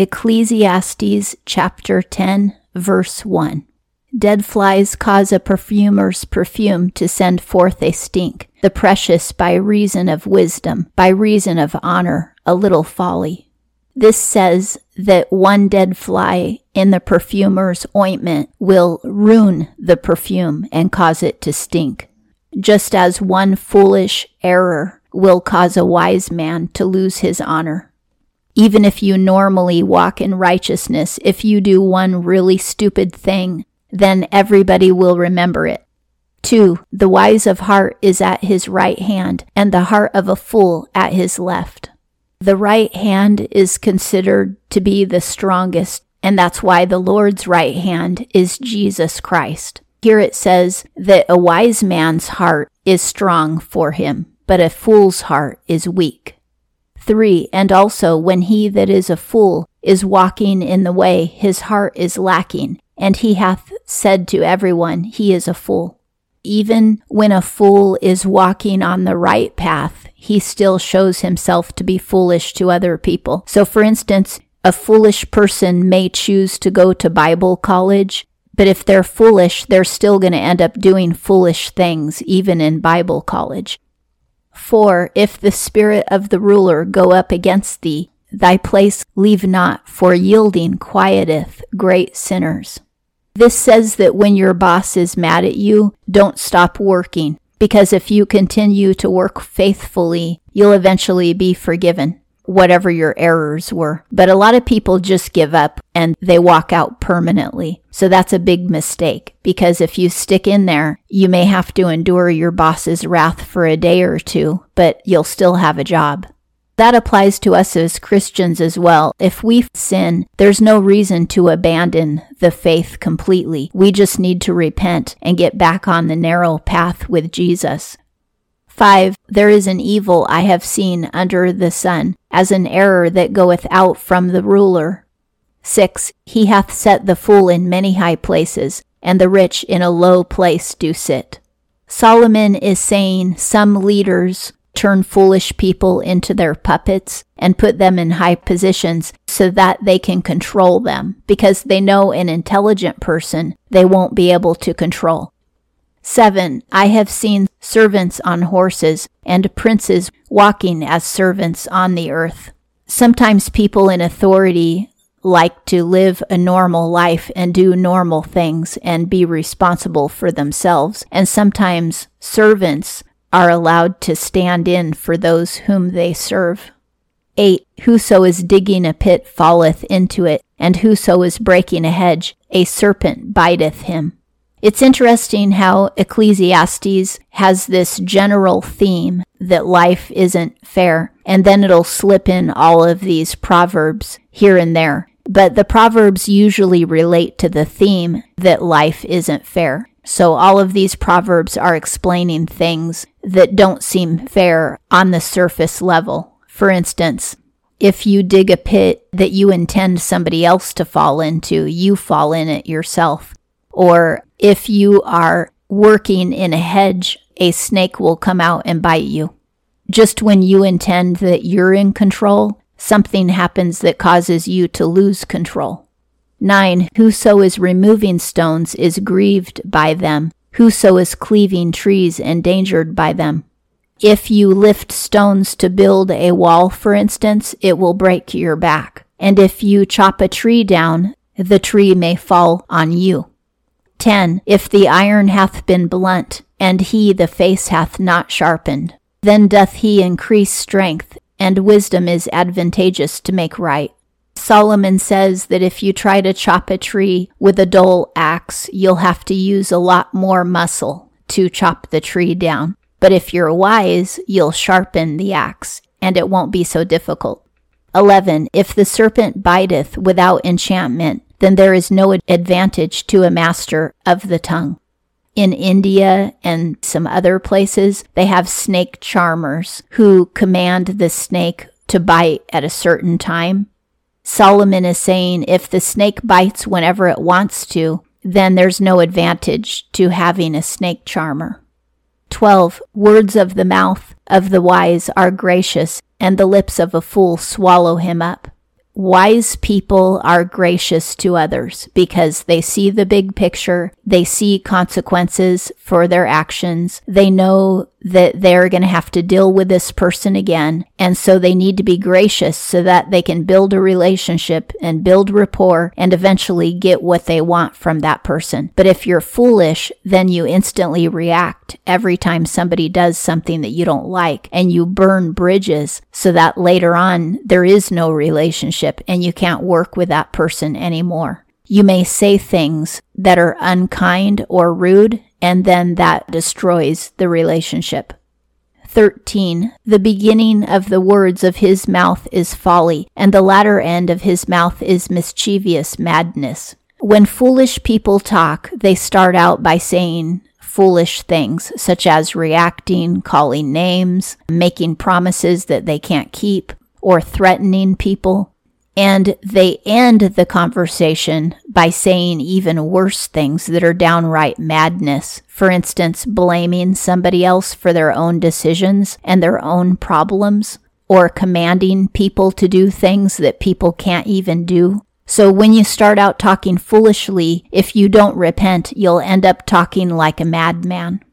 Ecclesiastes chapter 10, verse 1. Dead flies cause a perfumer's perfume to send forth a stink, the precious by reason of wisdom, by reason of honor, a little folly. This says that one dead fly in the perfumer's ointment will ruin the perfume and cause it to stink, just as one foolish error will cause a wise man to lose his honor. Even if you normally walk in righteousness, if you do one really stupid thing, then everybody will remember it. 2. The wise of heart is at his right hand, and the heart of a fool at his left. The right hand is considered to be the strongest, and that's why the Lord's right hand is Jesus Christ. Here it says that a wise man's heart is strong for him, but a fool's heart is weak. 3. And also, when he that is a fool is walking in the way, his heart is lacking, and he hath said to everyone, He is a fool. Even when a fool is walking on the right path, he still shows himself to be foolish to other people. So, for instance, a foolish person may choose to go to Bible college, but if they're foolish, they're still going to end up doing foolish things, even in Bible college. 4. If the spirit of the ruler go up against thee, thy place leave not, for yielding quieteth great sinners. This says that when your boss is mad at you, don't stop working, because if you continue to work faithfully, you'll eventually be forgiven, whatever your errors were. But a lot of people just give up and they walk out permanently. So that's a big mistake, because if you stick in there, you may have to endure your boss's wrath for a day or two, but you'll still have a job. That applies to us as Christians as well. If we sin, there's no reason to abandon the faith completely. We just need to repent and get back on the narrow path with Jesus. 5. There is an evil I have seen under the sun, as an error that goeth out from the ruler. 6. He hath set the fool in many high places, and the rich in a low place do sit. Solomon is saying some leaders turn foolish people into their puppets and put them in high positions so that they can control them because they know an intelligent person they won't be able to control. 7. I have seen servants on horses and princes walking as servants on the earth. Sometimes people in authority like to live a normal life and do normal things and be responsible for themselves. And sometimes servants are allowed to stand in for those whom they serve. 8. Whoso is digging a pit falleth into it, and whoso is breaking a hedge, a serpent biteth him. It's interesting how Ecclesiastes has this general theme that life isn't fair, and then it'll slip in all of these proverbs here and there. But the proverbs usually relate to the theme that life isn't fair. So all of these proverbs are explaining things that don't seem fair on the surface level. For instance, if you dig a pit that you intend somebody else to fall into, you fall in it yourself. Or if you are working in a hedge, a snake will come out and bite you. Just when you intend that you're in control, something happens that causes you to lose control. 9. Whoso is removing stones is grieved by them. Whoso is cleaving trees endangered by them. If you lift stones to build a wall, for instance, it will break your back. And if you chop a tree down, the tree may fall on you. 10. If the iron hath been blunt, and he the face hath not sharpened, then doth he increase strength, and wisdom is advantageous to make right. Solomon says that if you try to chop a tree with a dull axe, you'll have to use a lot more muscle to chop the tree down. But if you're wise, you'll sharpen the axe, and it won't be so difficult. 11. If the serpent biteth without enchantment, then there is no advantage to a master of the tongue. In India and some other places, they have snake charmers who command the snake to bite at a certain time Solomon is saying if the snake bites whenever it wants to, then there's no advantage to having a snake charmer. 12. Words of the mouth of the wise are gracious, and the lips of a fool swallow him up. Wise people are gracious to others because they see the big picture. They see consequences for their actions. They know that they're going to have to deal with this person again. And so they need to be gracious so that they can build a relationship and build rapport and eventually get what they want from that person. But if you're foolish, then you instantly react every time somebody does something that you don't like and you burn bridges so that later on there is no relationship and you can't work with that person anymore. You may say things that are unkind or rude, and then that destroys the relationship. 13. The beginning of the words of his mouth is folly, and the latter end of his mouth is mischievous madness. When foolish people talk, they start out by saying foolish things, such as reacting, calling names, making promises that they can't keep, or threatening people and they end the conversation by saying even worse things that are downright madness. For instance, blaming somebody else for their own decisions and their own problems, or commanding people to do things that people can't even do. So when you start out talking foolishly, if you don't repent, you'll end up talking like a madman.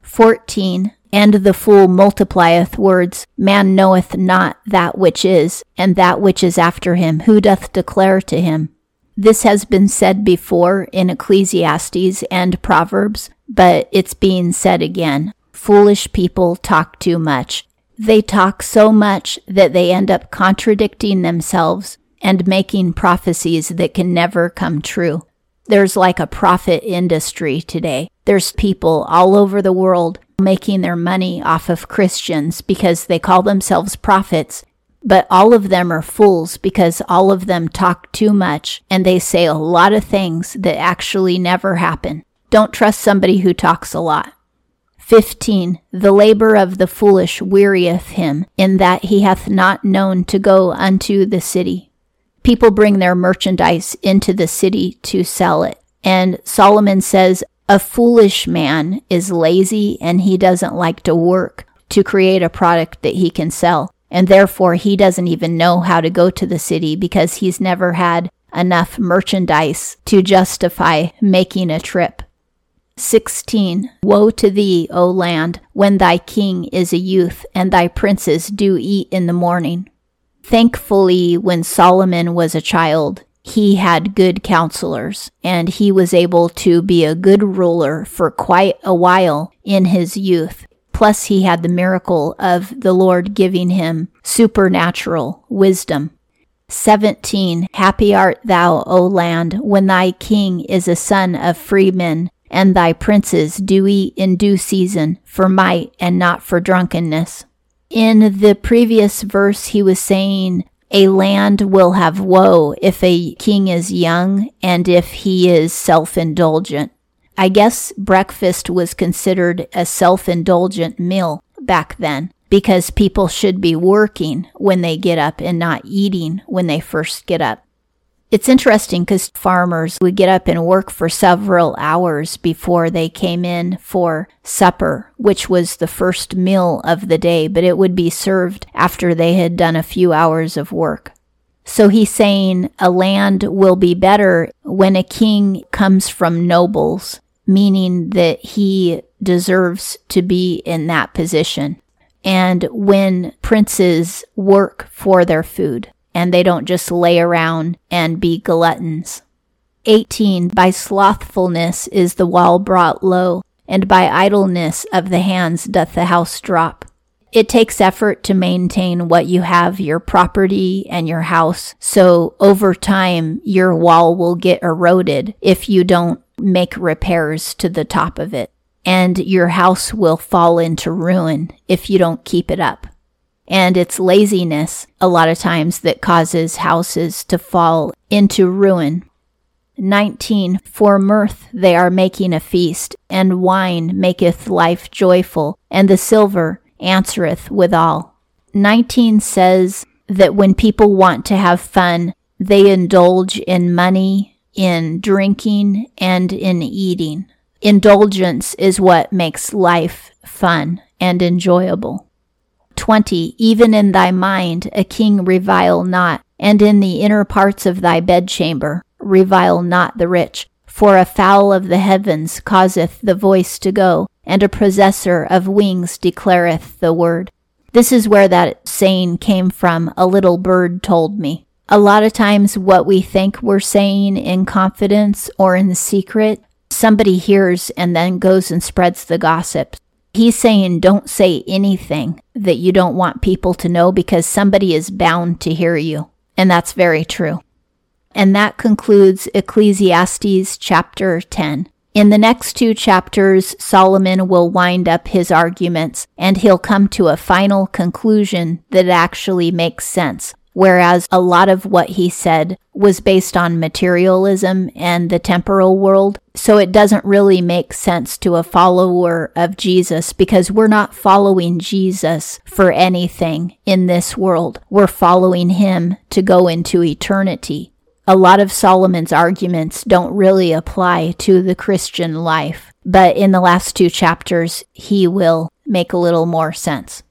14 and the fool multiplieth words. Man knoweth not that which is, and that which is after him. Who doth declare to him? This has been said before in Ecclesiastes and Proverbs, but it's being said again. Foolish people talk too much. They talk so much that they end up contradicting themselves and making prophecies that can never come true. There's like a prophet industry today. There's people all over the world making their money off of Christians because they call themselves prophets, but all of them are fools because all of them talk too much and they say a lot of things that actually never happen. Don't trust somebody who talks a lot. 15. The labor of the foolish wearieth him, in that he hath not known to go unto the city. People bring their merchandise into the city to sell it. And Solomon says, a foolish man is lazy and he doesn't like to work to create a product that he can sell. And therefore, he doesn't even know how to go to the city because he's never had enough merchandise to justify making a trip. 16. Woe to thee, O land, when thy king is a youth and thy princes do eat in the morning. Thankfully, when Solomon was a child, he had good counselors and he was able to be a good ruler for quite a while in his youth. Plus, he had the miracle of the Lord giving him supernatural wisdom. 17. Happy art thou, O land, when thy king is a son of freemen, and thy princes do eat in due season for might and not for drunkenness. In the previous verse, he was saying a land will have woe if a king is young and if he is self indulgent. I guess breakfast was considered a self indulgent meal back then because people should be working when they get up and not eating when they first get up. It's interesting because farmers would get up and work for several hours before they came in for supper, which was the first meal of the day, but it would be served after they had done a few hours of work. So he's saying a land will be better when a king comes from nobles, meaning that he deserves to be in that position. And when princes work for their food and they don't just lay around and be gluttons. 18. By slothfulness is the wall brought low, and by idleness of the hands doth the house drop. It takes effort to maintain what you have, your property and your house. So over time, your wall will get eroded if you don't make repairs to the top of it. And your house will fall into ruin if you don't keep it up. And it's laziness a lot of times that causes houses to fall into ruin. 19. For mirth they are making a feast, and wine maketh life joyful, and the silver answereth withal. 19 says that when people want to have fun, they indulge in money, in drinking, and in eating. Indulgence is what makes life fun and enjoyable. 20. Even in thy mind a king revile not, and in the inner parts of thy bedchamber. Revile not the rich, for a fowl of the heavens causeth the voice to go, and a possessor of wings declareth the word. This is where that saying came from, a little bird told me. A lot of times, what we think we're saying in confidence or in secret, somebody hears and then goes and spreads the gossip. He's saying don't say anything that you don't want people to know because somebody is bound to hear you. And that's very true. And that concludes Ecclesiastes chapter 10. In the next two chapters, Solomon will wind up his arguments and he'll come to a final conclusion that actually makes sense whereas a lot of what he said was based on materialism and the temporal world. So it doesn't really make sense to a follower of Jesus because we're not following Jesus for anything in this world. We're following him to go into eternity. A lot of Solomon's arguments don't really apply to the Christian life, but in the last two chapters, he will make a little more sense.